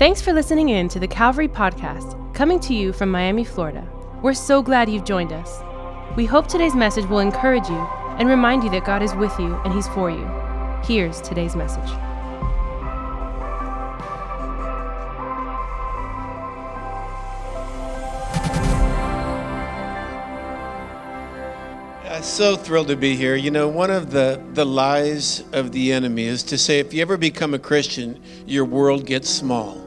Thanks for listening in to the Calvary Podcast, coming to you from Miami, Florida. We're so glad you've joined us. We hope today's message will encourage you and remind you that God is with you and He's for you. Here's today's message. So thrilled to be here. You know, one of the, the lies of the enemy is to say if you ever become a Christian, your world gets small.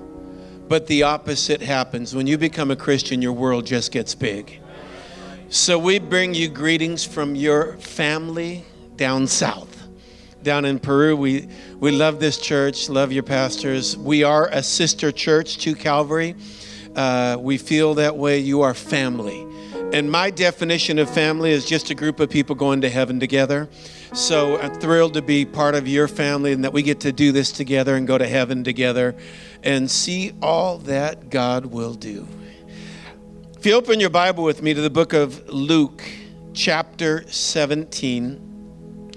But the opposite happens. When you become a Christian, your world just gets big. So we bring you greetings from your family down south. Down in Peru, we, we love this church, love your pastors. We are a sister church to Calvary. Uh, we feel that way. You are family. And my definition of family is just a group of people going to heaven together. So I'm thrilled to be part of your family and that we get to do this together and go to heaven together and see all that God will do. If you open your Bible with me to the book of Luke, chapter 17,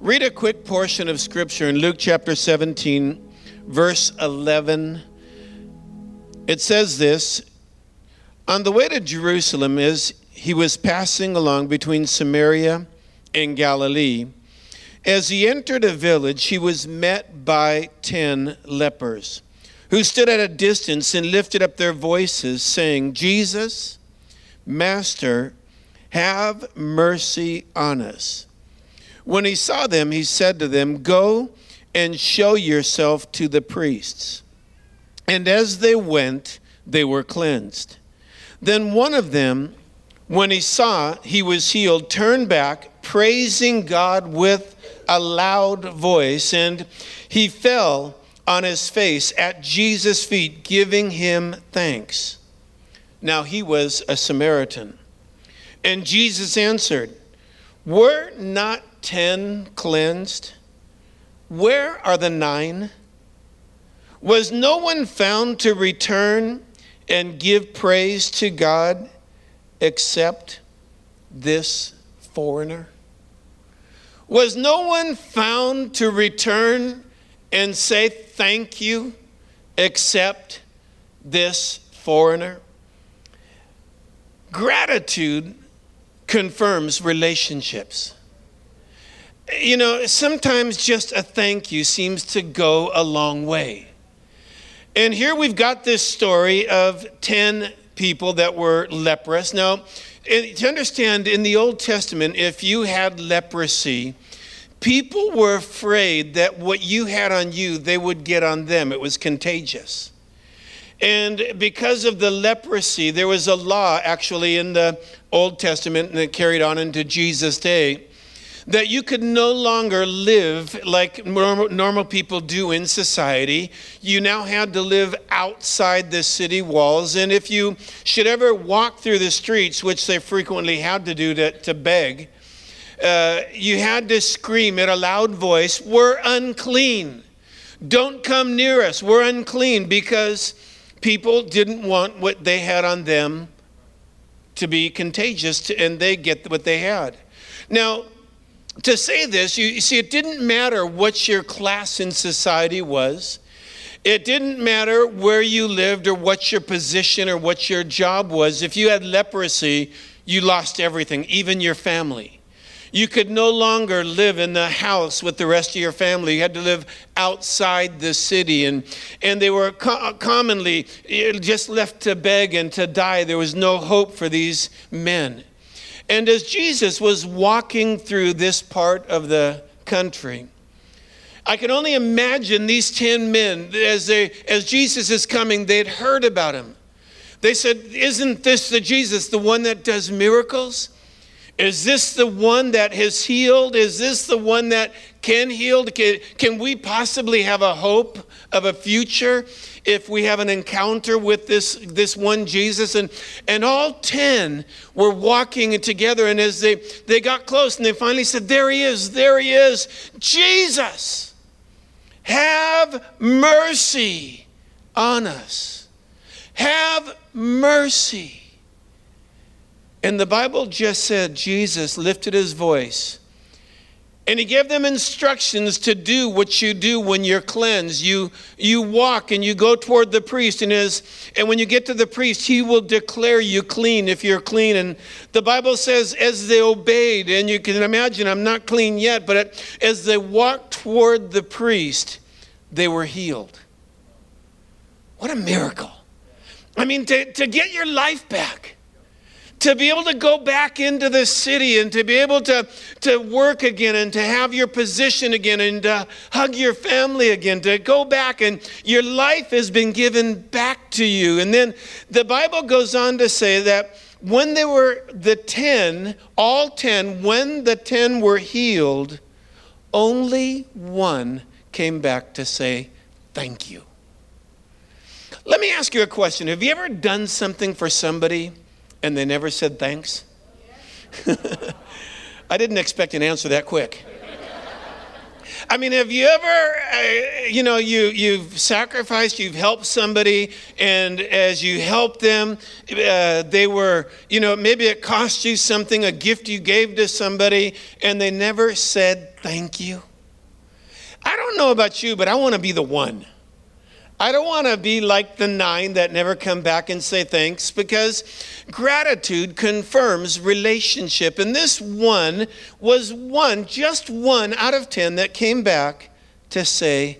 read a quick portion of scripture in Luke chapter 17, verse 11. It says this On the way to Jerusalem, as he was passing along between Samaria and Galilee, as he entered a village, he was met by ten lepers who stood at a distance and lifted up their voices, saying, Jesus, Master, have mercy on us. When he saw them, he said to them, Go and show yourself to the priests. And as they went, they were cleansed. Then one of them, when he saw he was healed, turned back, praising God with a loud voice, and he fell on his face at Jesus' feet, giving him thanks. Now he was a Samaritan. And Jesus answered, Were not ten cleansed? Where are the nine? Was no one found to return and give praise to God except this foreigner? Was no one found to return and say thank you except this foreigner? Gratitude confirms relationships. You know, sometimes just a thank you seems to go a long way. And here we've got this story of 10 people that were leprous. Now, to understand, in the Old Testament, if you had leprosy, people were afraid that what you had on you, they would get on them. It was contagious. And because of the leprosy, there was a law actually in the Old Testament that carried on into Jesus' day that you could no longer live like normal, people do in society. You now had to live outside the city walls. And if you should ever walk through the streets, which they frequently had to do to, to beg, uh, you had to scream in a loud voice, We're unclean. Don't come near us. We're unclean because people didn't want what they had on them to be contagious, to, and they get what they had. Now, to say this, you, you see, it didn't matter what your class in society was. It didn't matter where you lived or what your position or what your job was. If you had leprosy, you lost everything, even your family. You could no longer live in the house with the rest of your family. You had to live outside the city. And, and they were co- commonly eh, just left to beg and to die. There was no hope for these men. And as Jesus was walking through this part of the country, I can only imagine these 10 men, as, they, as Jesus is coming, they'd heard about him. They said, Isn't this the Jesus, the one that does miracles? Is this the one that has healed? Is this the one that can heal? Can, can we possibly have a hope of a future if we have an encounter with this, this one Jesus? And, and all 10 were walking together. And as they, they got close and they finally said, There he is, there he is, Jesus, have mercy on us. Have mercy. And the Bible just said Jesus lifted his voice And he gave them instructions to do what you do when you're cleansed. You, you walk and you go toward the priest, and, as, and when you get to the priest, he will declare you clean if you're clean. And the Bible says, as they obeyed, and you can imagine, I'm not clean yet, but as they walked toward the priest, they were healed. What a miracle. I mean, to, to get your life back to be able to go back into the city and to be able to, to work again and to have your position again and to hug your family again, to go back and your life has been given back to you. And then the Bible goes on to say that when they were the 10, all 10, when the 10 were healed, only one came back to say, Thank you. Let me ask you a question. Have you ever done something for somebody? And they never said thanks? I didn't expect an answer that quick. I mean, have you ever, uh, you know, you, you've sacrificed, you've helped somebody, and as you helped them, uh, they were, you know, maybe it cost you something, a gift you gave to somebody, and they never said thank you? I don't know about you, but I want to be the one. I don't want to be like the nine that never come back and say thanks because gratitude confirms relationship. And this one was one, just one out of 10 that came back to say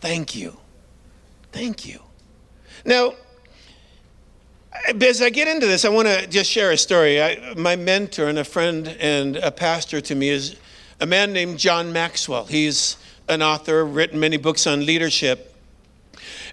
thank you. Thank you. Now, as I get into this, I want to just share a story. I, my mentor and a friend and a pastor to me is a man named John Maxwell. He's an author, written many books on leadership.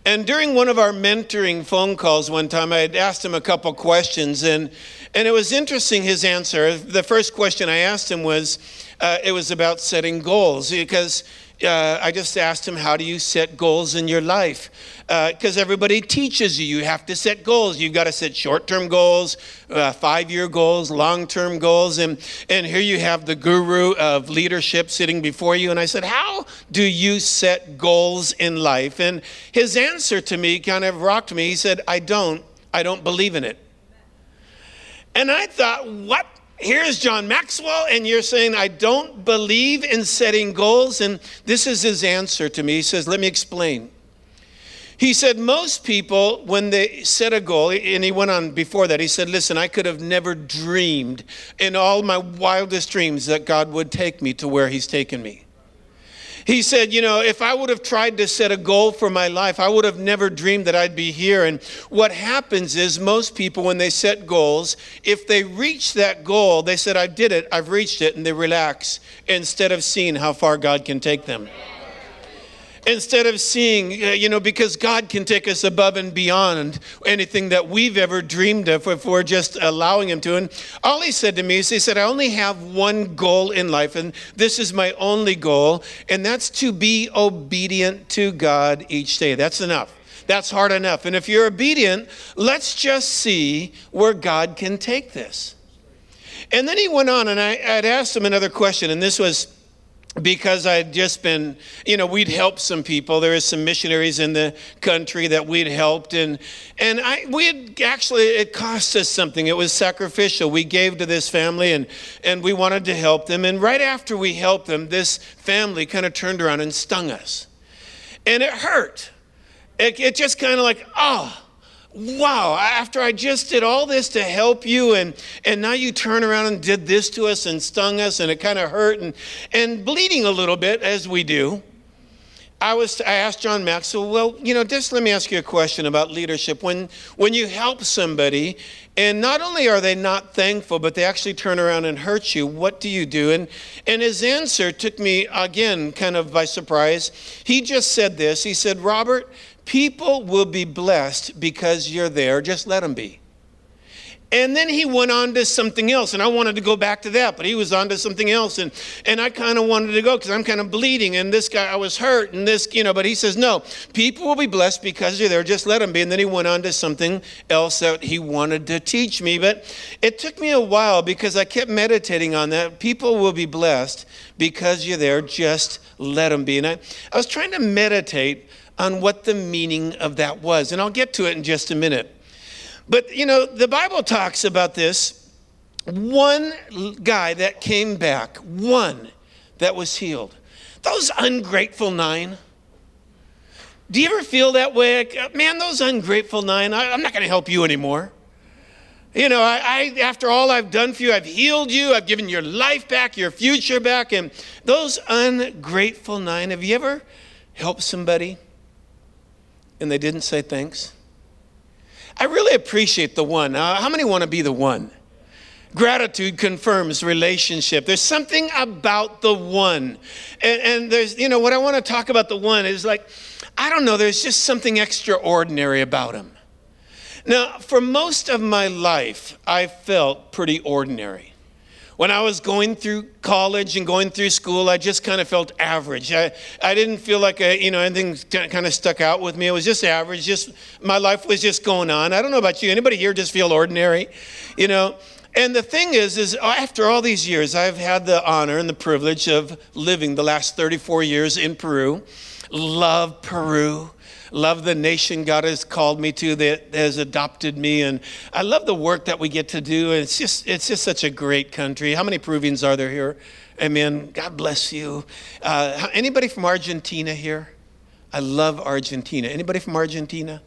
And during one of our mentoring phone calls one time, I had asked him a couple questions, and, and it was interesting his answer. The first question I asked him was uh, it was about setting goals, because uh, I just asked him, How do you set goals in your life? Because uh, everybody teaches you, you have to set goals. You've got to set short term goals, uh, five year goals, long term goals. And, and here you have the guru of leadership sitting before you. And I said, How do you set goals in life? And his answer to me kind of rocked me. He said, I don't. I don't believe in it. And I thought, What? Here's John Maxwell, and you're saying, I don't believe in setting goals. And this is his answer to me. He says, Let me explain. He said, Most people, when they set a goal, and he went on before that, he said, Listen, I could have never dreamed in all my wildest dreams that God would take me to where he's taken me. He said, You know, if I would have tried to set a goal for my life, I would have never dreamed that I'd be here. And what happens is, most people, when they set goals, if they reach that goal, they said, I did it, I've reached it, and they relax instead of seeing how far God can take them instead of seeing, uh, you know, because God can take us above and beyond anything that we've ever dreamed of if we're just allowing Him to. And all He said to me is, He said, I only have one goal in life, and this is my only goal, and that's to be obedient to God each day. That's enough. That's hard enough. And if you're obedient, let's just see where God can take this. And then he went on, and I, I'd asked him another question, and this was, because I'd just been, you know, we'd helped some people. There was some missionaries in the country that we'd helped, and and I we had actually it cost us something. It was sacrificial. We gave to this family, and and we wanted to help them. And right after we helped them, this family kind of turned around and stung us, and it hurt. It, it just kind of like, oh wow, after I just did all this to help you, and, and now you turn around and did this to us and stung us, and it kind of hurt and, and bleeding a little bit, as we do. I was I asked John Maxwell, well, you know, just let me ask you a question about leadership. When when you help somebody and not only are they not thankful, but they actually turn around and hurt you, what do you do? And and his answer took me again kind of by surprise. He just said this. He said, "Robert, People will be blessed because you're there. Just let them be. And then he went on to something else, and I wanted to go back to that, but he was on to something else, and, and I kind of wanted to go because I'm kind of bleeding, and this guy, I was hurt, and this, you know, but he says, no, people will be blessed because you're there, just let them be. And then he went on to something else that he wanted to teach me, but it took me a while because I kept meditating on that. People will be blessed because you're there, just let them be. And I, I was trying to meditate on what the meaning of that was. And I'll get to it in just a minute. But, you know, the Bible talks about this one guy that came back, one that was healed. Those ungrateful nine. Do you ever feel that way? Like, uh, man, those ungrateful nine, I, am not going to help you anymore. You know, I, I, after all I've done for you, I've healed you, I've given your life back, your future back. And those ungrateful nine, have you ever helped somebody and they didn't say thanks? I really appreciate the one. Uh, how many want to be the one? Gratitude confirms relationship. There's something about the one. And, and, there's, you know, what I want to talk about the one is like, I don't know, there's just something extraordinary about him. Now, for most of my life, I felt pretty ordinary. When I was going through college and going through school, I just kind of felt average. I, I didn't feel like a, you know anything kind of stuck out with me. It was just average. Just my life was just going on. I don't know about you. Anybody here just feel ordinary? You know. And the thing is, is after all these years, I've had the honor and the privilege of living the last 34 years in Peru. Love Peru love the nation God has called me to that has adopted me. And I love the work that we get to do. And it's just, it's just such a great country. How many Peruvians are there here? Amen. God bless you. Uh, anybody from Argentina here? I love Argentina. Anybody from Argentina?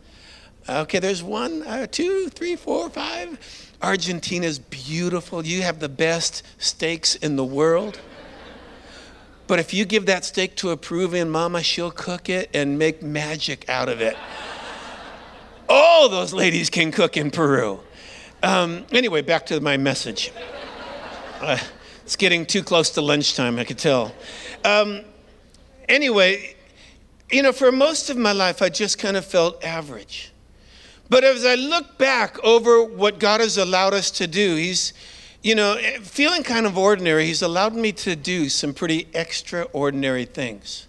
Okay, there's one, uh, two, three, four, five. Beautiful. You have the best steaks in the world. But if you give that steak to a Peruvian mama, she'll cook it and make magic out of it. All those ladies can cook in Peru. Um, anyway, back to my message. Uh, it's getting too close to lunchtime, I could tell. Um, anyway, you know, for most of my life, I just kind of felt average. But as I look back over what God has allowed us to do, He's you know, eh, feeling kind of ordinary, he's allowed me to do some pretty extraordinary things.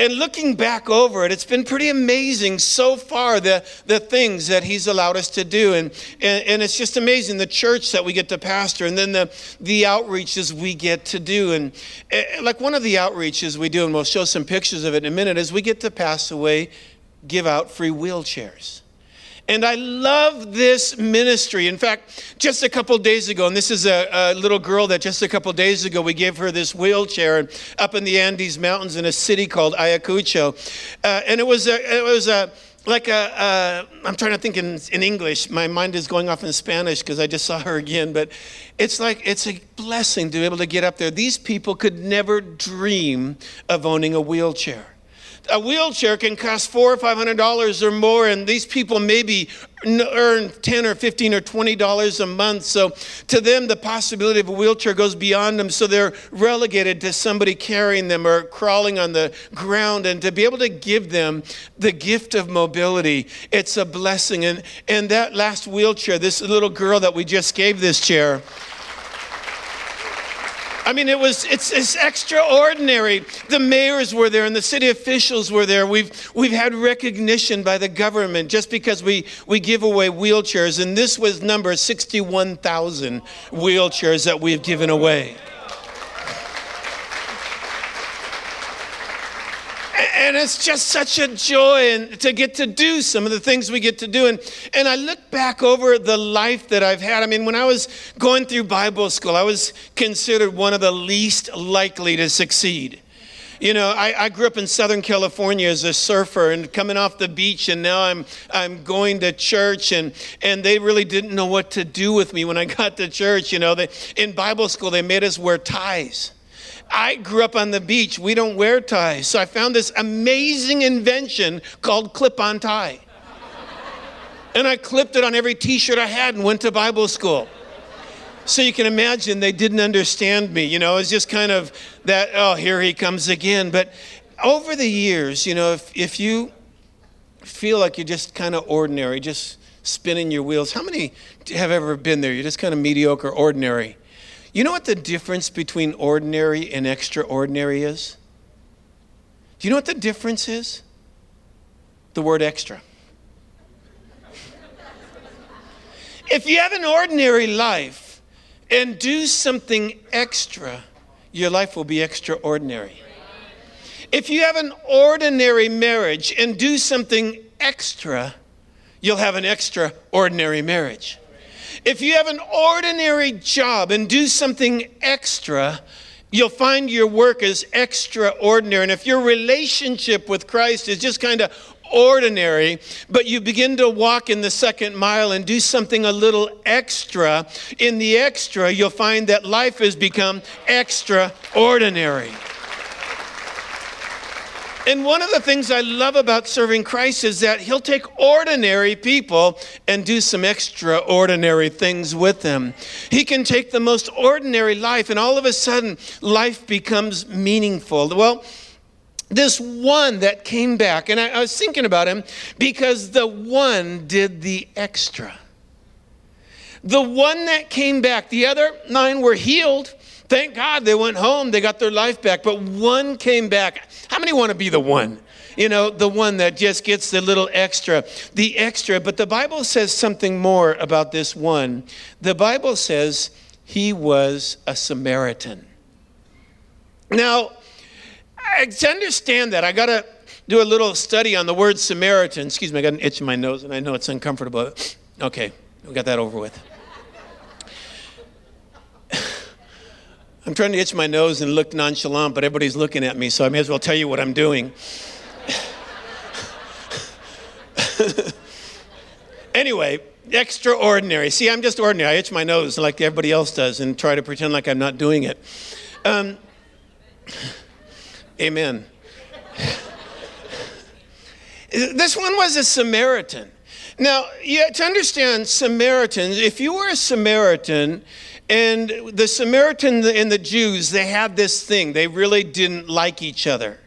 And looking back over it, it's been pretty amazing so far the, the things that he's allowed us to do. And, and, and it's just amazing the church that we get to pastor and then the, the outreaches we get to do. And uh, like one of the outreaches we do, and we'll show some pictures of it in a minute, is we get to pass away, give out free wheelchairs. And I love this ministry. In fact, just a couple days ago, and this is a, a, little girl that just a couple days ago we gave her this wheelchair up in the Andes Mountains in a city called Ayacucho. Uh, and it was a, it was a, like a, am trying to think in, in English. My mind is going off in Spanish because I just saw her again. But it's like, it's a blessing to be able to get up there. These people could never dream of owning a wheelchair a wheelchair can cost four or five hundred dollars or more, and these people maybe earn ten or fifteen or twenty dollars a month. So to them, the possibility of a wheelchair goes beyond them. So they're relegated to somebody carrying them or crawling on the ground. And to be able to give them the gift of mobility, it's a blessing. And and that last wheelchair, this little girl that we just gave this chair. I mean, it was, it's, it's extraordinary. The mayors were there and the city officials were there. We've, we've had recognition by the government just because we, we give away wheelchairs. And this was number 61,000 wheelchairs that we've given away. and it's just such a joy and to get to do some of the things we get to do. And, and I look back over the life that I've had. I mean, when I was going through Bible school, I was considered one of the least likely to succeed. You know, I, I, grew up in Southern California as a surfer and coming off the beach, and now I'm, I'm going to church, and, and they really didn't know what to do with me when I got to church. You know, they, in Bible school, they made us wear ties. I grew up on the beach. We don't wear ties. So I found this amazing invention called clip on tie. and I clipped it on every t shirt I had and went to Bible school. So you can imagine they didn't understand me. You know, it's just kind of that, oh, here he comes again. But over the years, you know, if, if you feel like you're just kind of ordinary, just spinning your wheels, how many have ever been there? You're just kind of mediocre, ordinary. You know what the difference between ordinary and extraordinary is? Do you know what the difference is? The word extra. if you have an ordinary life and do something extra, your life will be extraordinary. If you have an ordinary marriage and do something extra, you'll have an extraordinary marriage. If you have an ordinary job and do something extra, you'll find your work is extraordinary. And if your relationship with Christ is just kind of ordinary, but you begin to walk in the second mile and do something a little extra, in the extra, you'll find that life has become extraordinary. And one of the things I love about serving Christ is that He'll take ordinary people and do some extraordinary things with them. He can take the most ordinary life, and all of a sudden, life becomes meaningful. Well, this one that came back, and I, I was thinking about him because the one did the extra. The one that came back, the other nine were healed. Thank God they went home, they got their life back, but one came back. How many want to be the one? You know, the one that just gets the little extra, the extra. But the Bible says something more about this one. The Bible says he was a Samaritan. Now, to understand that, I got to do a little study on the word Samaritan. Excuse me, I got an itch in my nose and I know it's uncomfortable. Okay, we got that over with. I'm trying to itch my nose and look nonchalant, but everybody's looking at me, so I may as well tell you what I'm doing. anyway, extraordinary. See, I'm just ordinary. I itch my nose like everybody else does and try to pretend like I'm not doing it. Um, amen. this one was a Samaritan. Now, yeah, to understand Samaritans, if you were a Samaritan, and the Samaritan and the Jews, they had this thing. They really didn't like each other.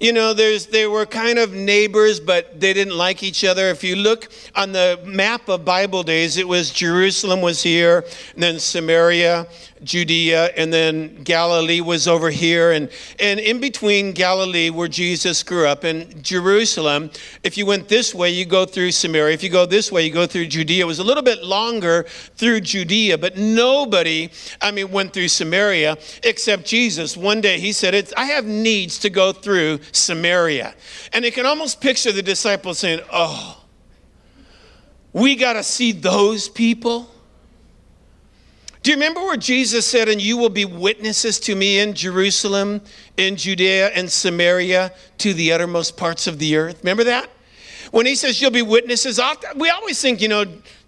You know, there's, they were kind of neighbors, but they didn't like each other. If you look on the map of Bible days, it was Jerusalem was here, and then Samaria, Judea, and then Galilee was over here. And, and in between Galilee, where Jesus grew up, and Jerusalem, if you went this way, you go through Samaria. If you go this way, you go through Judea. It was a little bit longer through Judea, but nobody, I mean, went through Samaria except Jesus. One day he said, it's, I have needs to go through Samaria. And you can almost picture the disciples saying, Oh, we got to see those people. Do you remember where Jesus said, And you will be witnesses to me in Jerusalem, in Judea, and Samaria, to the uttermost parts of the earth? Remember that? When he says you'll be witnesses, we always think, you know,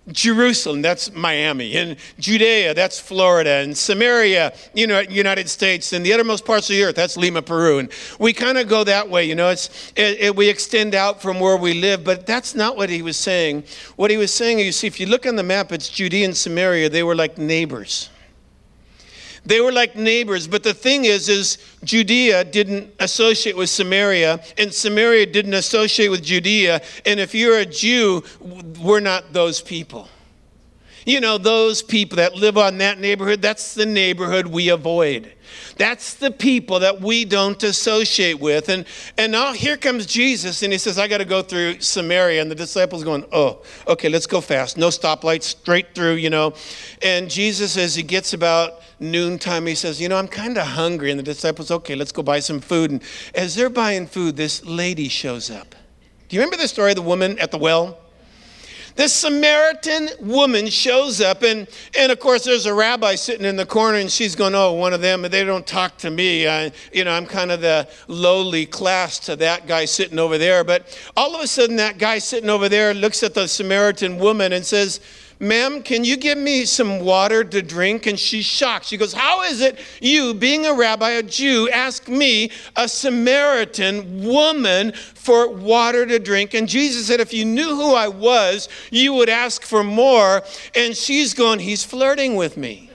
Jerusalem, that's Miami. And Judea, that's Florida. And Samaria, you know, United States. And the uttermost parts of the earth, that's Lima, Peru. And we kind of go that way, you know, it's, it, it, we extend out from where we live. But that's not what he was saying. What he was saying, you see, if you look on the map, it's Judea and Samaria. They were like neighbors. They were like neighbors, but the thing is, is Judea didn't associate with Samaria, and Samaria didn't associate with Judea. And if you're a Jew, we're not those people. You know, those people that live on that neighborhood, that's the neighborhood we avoid. That's the people that we don't associate with. And, and now here comes Jesus, and he says, I got to go through Samaria. And the disciples going, Oh, okay, let's go fast. No stoplights, straight through, you know. And Jesus, as he gets about noontime, he says, You know, I'm kind of hungry. And the disciples, Okay, let's go buy some food. And as they're buying food, this lady shows up. Do you remember the story of the woman at the well? This Samaritan woman shows up, and, and of course, there's a rabbi sitting in the corner, and she's going, Oh, one of them, and they don't talk to me. I, you know, I'm kind of the lowly class to that guy sitting over there. But all of a sudden, that guy sitting over there looks at the Samaritan woman and says, Ma'am, can you give me some water to drink? And she's shocked. She goes, How is it you, being a rabbi, a Jew, ask me, a Samaritan woman, for water to drink? And Jesus said, If you knew who I was, you would ask for more. And she's going, He's flirting with me.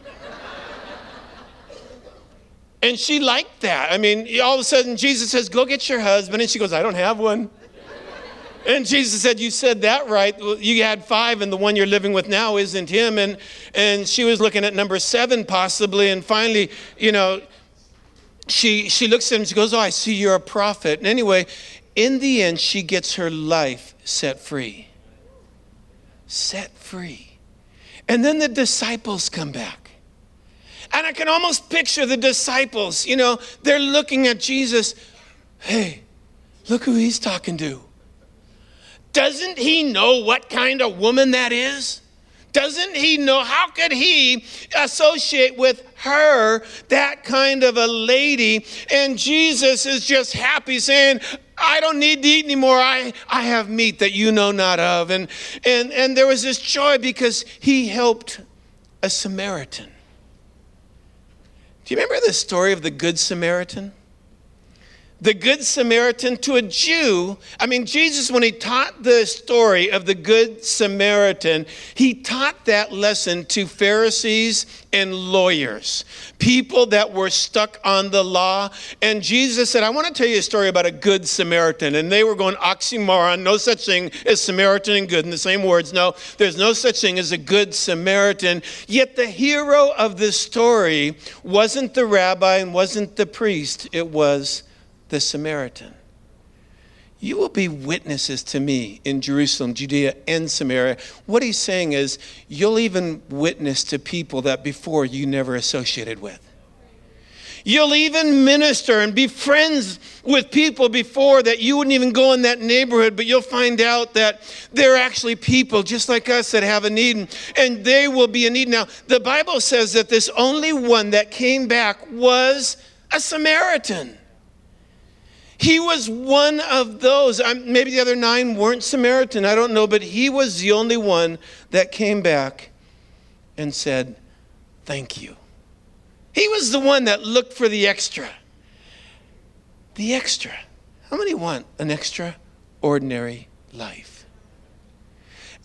And she liked that. I mean, all of a sudden, Jesus says, Go get your husband. And she goes, I don't have one. And Jesus said, You said that right. You had five, and the one you're living with now isn't him. And, and she was looking at number seven, possibly. And finally, you know, she, she looks at him she goes, Oh, I see you're a prophet. And anyway, in the end, she gets her life set free. Set free. And then the disciples come back. And I can almost picture the disciples, you know, they're looking at Jesus. Hey, look who he's talking to. Doesn't he know what kind of woman that is? Doesn't he know? How could he associate with her, that kind of a lady? And Jesus is just happy saying, I don't need to eat anymore. I, I have meat that you know not of. And, and, and there was this joy because he helped a Samaritan. Do you remember the story of the Good Samaritan? The Good Samaritan to a Jew. I mean, Jesus, when he taught the story of the Good Samaritan, he taught that lesson to Pharisees and lawyers, people that were stuck on the law. And Jesus said, I want to tell you a story about a Good Samaritan. And they were going, oxymoron, no such thing as Samaritan and good in the same words. No, there's no such thing as a Good Samaritan. Yet the hero of this story wasn't the rabbi and wasn't the priest, it was the Samaritan. You will be witnesses to me in Jerusalem, Judea, and Samaria. What he's saying is, you'll even witness to people that before you never associated with. You'll even minister and be friends with people before that you wouldn't even go in that neighborhood, but you'll find out that they're actually people just like us that have a need, and they will be in need. Now, the Bible says that this only one that came back was a Samaritan. He was one of those. Um, maybe the other nine weren't Samaritan, I don't know, but he was the only one that came back and said, Thank you. He was the one that looked for the extra. The extra. How many want an extraordinary life?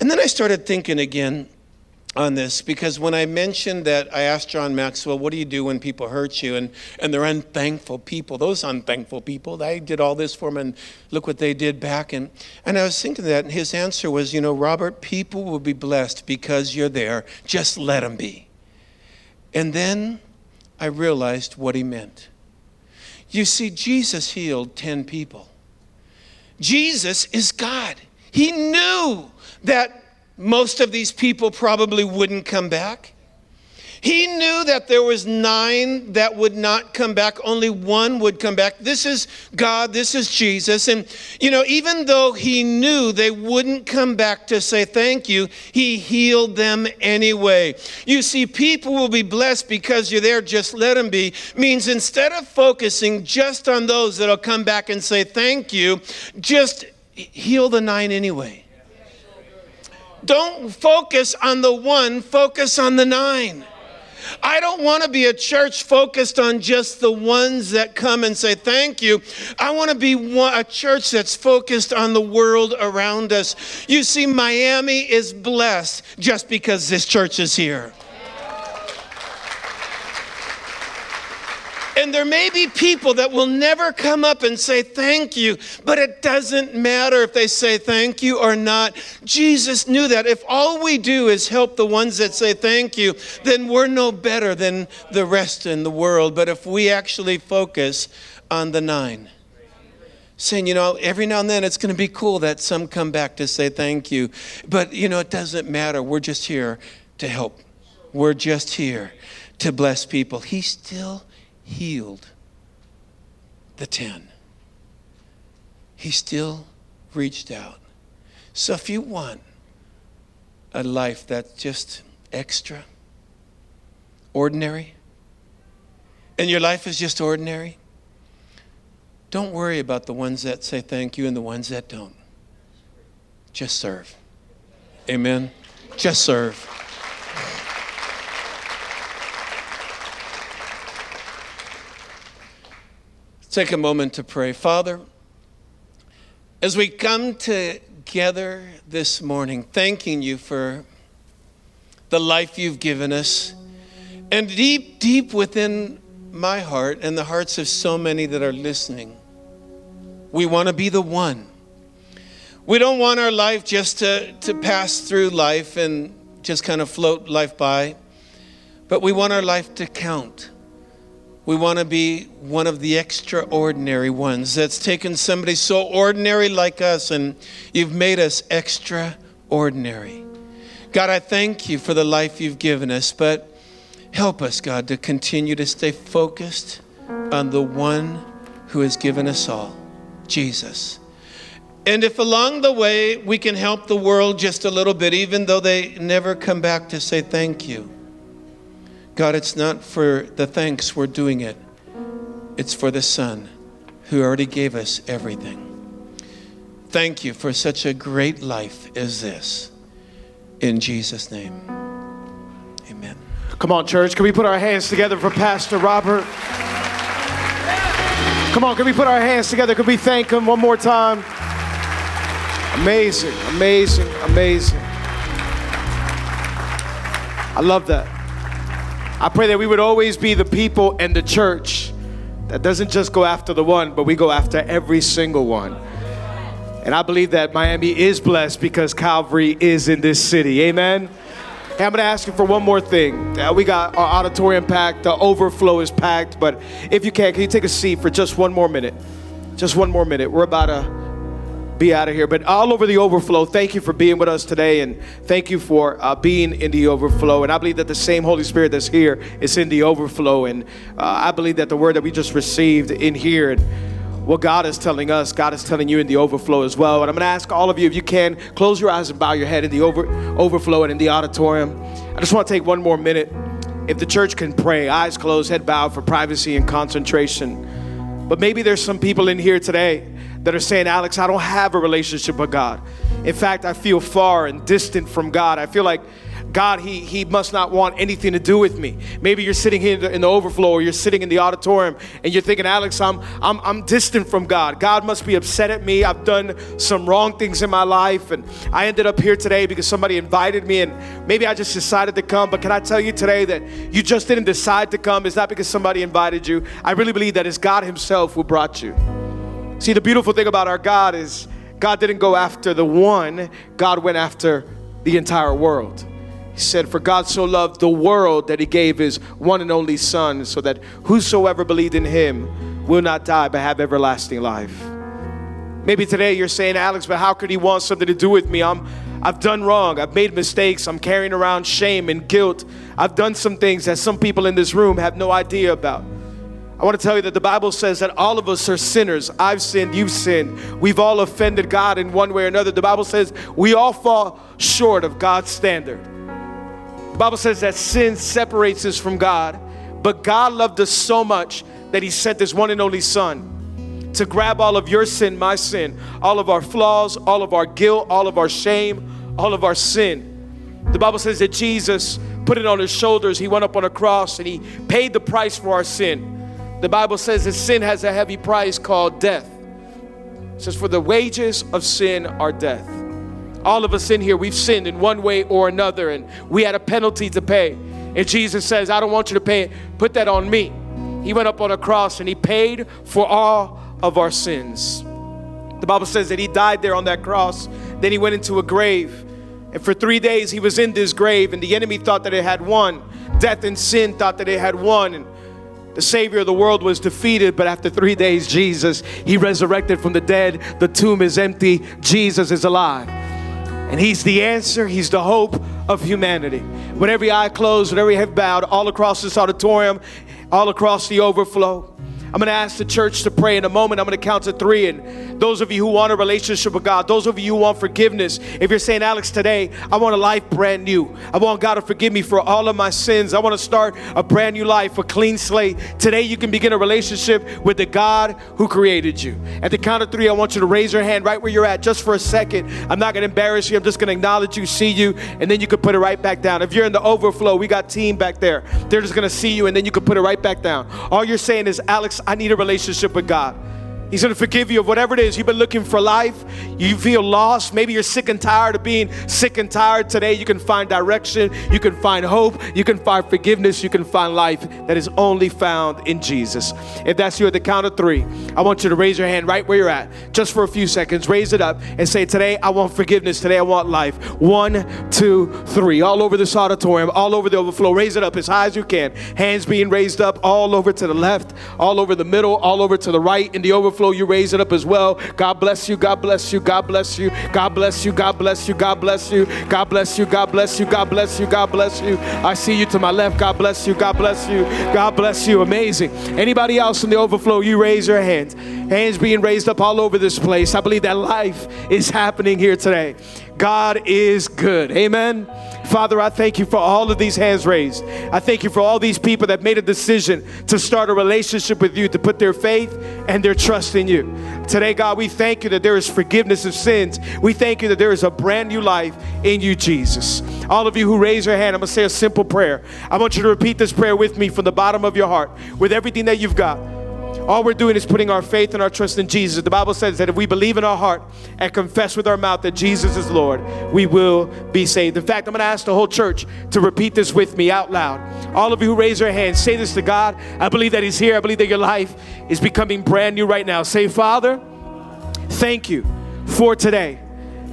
And then I started thinking again on this because when I mentioned that, I asked John Maxwell, What do you do when people hurt you? And, and they're unthankful people. Those unthankful people, I did all this for them, and look what they did back. And, and I was thinking that, and his answer was, You know, Robert, people will be blessed because you're there. Just let them be. And then I realized what he meant. You see, Jesus healed 10 people. Jesus is God. He knew that most of these people probably wouldn't come back. He knew that there was nine that would not come back, only one would come back. This is God, this is Jesus. And, you know, even though he knew they wouldn't come back to say thank you, he healed them anyway. You see, people will be blessed because you're there, just let them be, means instead of focusing just on those that'll come back and say thank you, just heal the nine anyway. Don't focus on the one, focus on the nine. I don't want to be a church focused on just the ones that come and say thank you. I want to be one, a church that's focused on the world around us. You see, Miami is blessed just because this church is here. And there may be people that will never come up and say thank you, but it doesn't matter if they say thank you or not. Jesus knew that. If all we do is help the ones that say thank you, then we're no better than the rest in the world. But if we actually focus on the nine, saying, you know, every now and then it's going to be cool that some come back to say thank you, but, you know, it doesn't matter. We're just here to help, we're just here to bless people. He still healed the 10. He still reached out. So if you want a life that's just extra, ordinary, and your life is just ordinary, don't worry about the ones that say thank you and the ones that don't. Just serve. Amen. Just serve. Take a moment to pray. Father, as we come together this morning, thanking you for the life you've given us, and deep, deep within my heart and the hearts of so many that are listening, we want to be the one. We don't want our life just to, to pass through life and just kind of float life by, but we want our life to count. We want to be one of the extraordinary ones that's taken somebody so ordinary like us and you've made us extraordinary. God, I thank you for the life you've given us, but help us, God, to continue to stay focused on the one who has given us all, Jesus. And if along the way we can help the world just a little bit, even though they never come back to say thank you, God, it's not for the thanks we're doing it, it's for the Son who already gave us everything. Thank you for such a great life as this. In Jesus' name, amen. Come on, church. Can we put our hands together for Pastor Robert? Come on, can we put our hands together? Can we thank him one more time? Amazing, amazing, amazing. I love that. I pray that we would always be the people and the church that doesn't just go after the one, but we go after every single one. And I believe that Miami is blessed because Calvary is in this city. Amen. Hey, I'm going to ask you for one more thing. Uh, we got our auditorium packed, the overflow is packed, but if you can, can you take a seat for just one more minute? Just one more minute. We're about to be out of here. But all over the overflow, thank you for being with us today and thank you for uh, being in the overflow. And I believe that the same Holy Spirit that's here is in the overflow. And uh, I believe that the word that we just received in here and what God is telling us, God is telling you in the overflow as well. And I'm going to ask all of you, if you can, close your eyes and bow your head in the over, overflow and in the auditorium. I just want to take one more minute. If the church can pray, eyes closed, head bowed for privacy and concentration. But maybe there's some people in here today that are saying, Alex, I don't have a relationship with God. In fact, I feel far and distant from God. I feel like God, he, he must not want anything to do with me. Maybe you're sitting here in the, overflow or you're sitting in the auditorium and you're thinking, Alex, I'm, I'm, I'm distant from God. God must be upset at me. I've done some wrong things in my life. And I ended up here today because somebody invited me and maybe I just decided to come. But can I tell you today that you just didn't decide to come? It's not because somebody invited you. I really believe that it's God Himself who brought you. See, the beautiful thing about our God is God didn't go after the one, God went after the entire world. He said, For God so loved the world that he gave his one and only Son, so that whosoever believed in him will not die but have everlasting life. Maybe today you're saying, Alex, but how could he want something to do with me? I'm I've done wrong. I've made mistakes. I'm carrying around shame and guilt. I've done some things that some people in this room have no idea about. I want to tell you that the Bible says that all of us are sinners. I've sinned, you've sinned. We've all offended God in one way or another. The Bible says we all fall short of God's standard. The Bible says that sin separates us from God, but God loved us so much that He sent His one and only Son to grab all of your sin, my sin, all of our flaws, all of our guilt, all of our shame, all of our sin. The Bible says that Jesus put it on His shoulders. He went up on a cross and He paid the price for our sin. The Bible says that sin has a heavy price called death. It says, For the wages of sin are death. All of us in here, we've sinned in one way or another, and we had a penalty to pay. And Jesus says, I don't want you to pay it, put that on me. He went up on a cross and he paid for all of our sins. The Bible says that he died there on that cross. Then he went into a grave. And for three days he was in this grave, and the enemy thought that it had won. Death and sin thought that it had won. And the Savior of the world was defeated, but after three days, Jesus, He resurrected from the dead. The tomb is empty. Jesus is alive. And He's the answer, He's the hope of humanity. With every eye closed, with every head bowed, all across this auditorium, all across the overflow. I'm going to ask the church to pray in a moment. I'm going to count to three. And those of you who want a relationship with God, those of you who want forgiveness, if you're saying, Alex, today, I want a life brand new. I want God to forgive me for all of my sins. I want to start a brand new life, a clean slate. Today, you can begin a relationship with the God who created you. At the count of three, I want you to raise your hand right where you're at just for a second. I'm not going to embarrass you. I'm just going to acknowledge you, see you, and then you can put it right back down. If you're in the overflow, we got team back there. They're just going to see you, and then you can put it right back down. All you're saying is, Alex, I need a relationship with God. He's going to forgive you of whatever it is. You've been looking for life. You feel lost. Maybe you're sick and tired of being sick and tired. Today, you can find direction. You can find hope. You can find forgiveness. You can find life that is only found in Jesus. If that's you at the count of three, I want you to raise your hand right where you're at, just for a few seconds. Raise it up and say, Today, I want forgiveness. Today, I want life. One, two, three. All over this auditorium, all over the overflow. Raise it up as high as you can. Hands being raised up all over to the left, all over the middle, all over to the right in the overflow overflow, you raise it up as well. God bless you. God bless you. God bless you. God bless you. God bless you. God bless you. God bless you. God bless you. God bless you. God bless you. I see you to my left. God bless you. God bless you. God bless you. Amazing. Anybody else in the overflow, you raise your hands. Hands being raised up all over this place. I believe that life is happening here today. God is good. Amen. Father, I thank you for all of these hands raised. I thank you for all these people that made a decision to start a relationship with you, to put their faith and their trust in you. Today, God, we thank you that there is forgiveness of sins. We thank you that there is a brand new life in you, Jesus. All of you who raise your hand, I'm going to say a simple prayer. I want you to repeat this prayer with me from the bottom of your heart, with everything that you've got. All we're doing is putting our faith and our trust in Jesus. The Bible says that if we believe in our heart and confess with our mouth that Jesus is Lord, we will be saved. In fact, I'm going to ask the whole church to repeat this with me out loud. All of you who raise your hands, say this to God. I believe that He's here. I believe that your life is becoming brand new right now. Say, Father, thank you for today.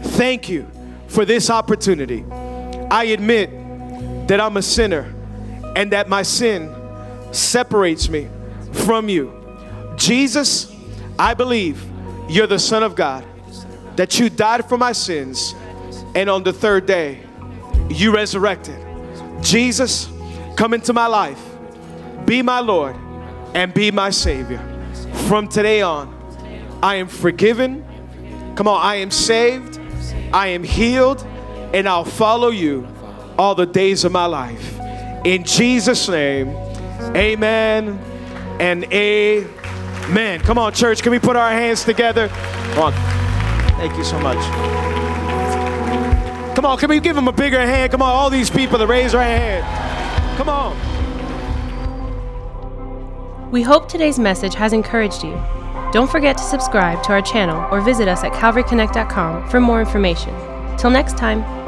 Thank you for this opportunity. I admit that I'm a sinner and that my sin separates me from you. Jesus, I believe you're the Son of God, that you died for my sins, and on the third day, you resurrected. Jesus, come into my life, be my Lord, and be my Savior. From today on, I am forgiven. Come on, I am saved, I am healed, and I'll follow you all the days of my life. In Jesus' name, amen and amen. Man, come on, church. Can we put our hands together? Come on. Thank you so much. Come on, can we give them a bigger hand? Come on, all these people to raise their hand. Come on. We hope today's message has encouraged you. Don't forget to subscribe to our channel or visit us at calvaryconnect.com for more information. Till next time.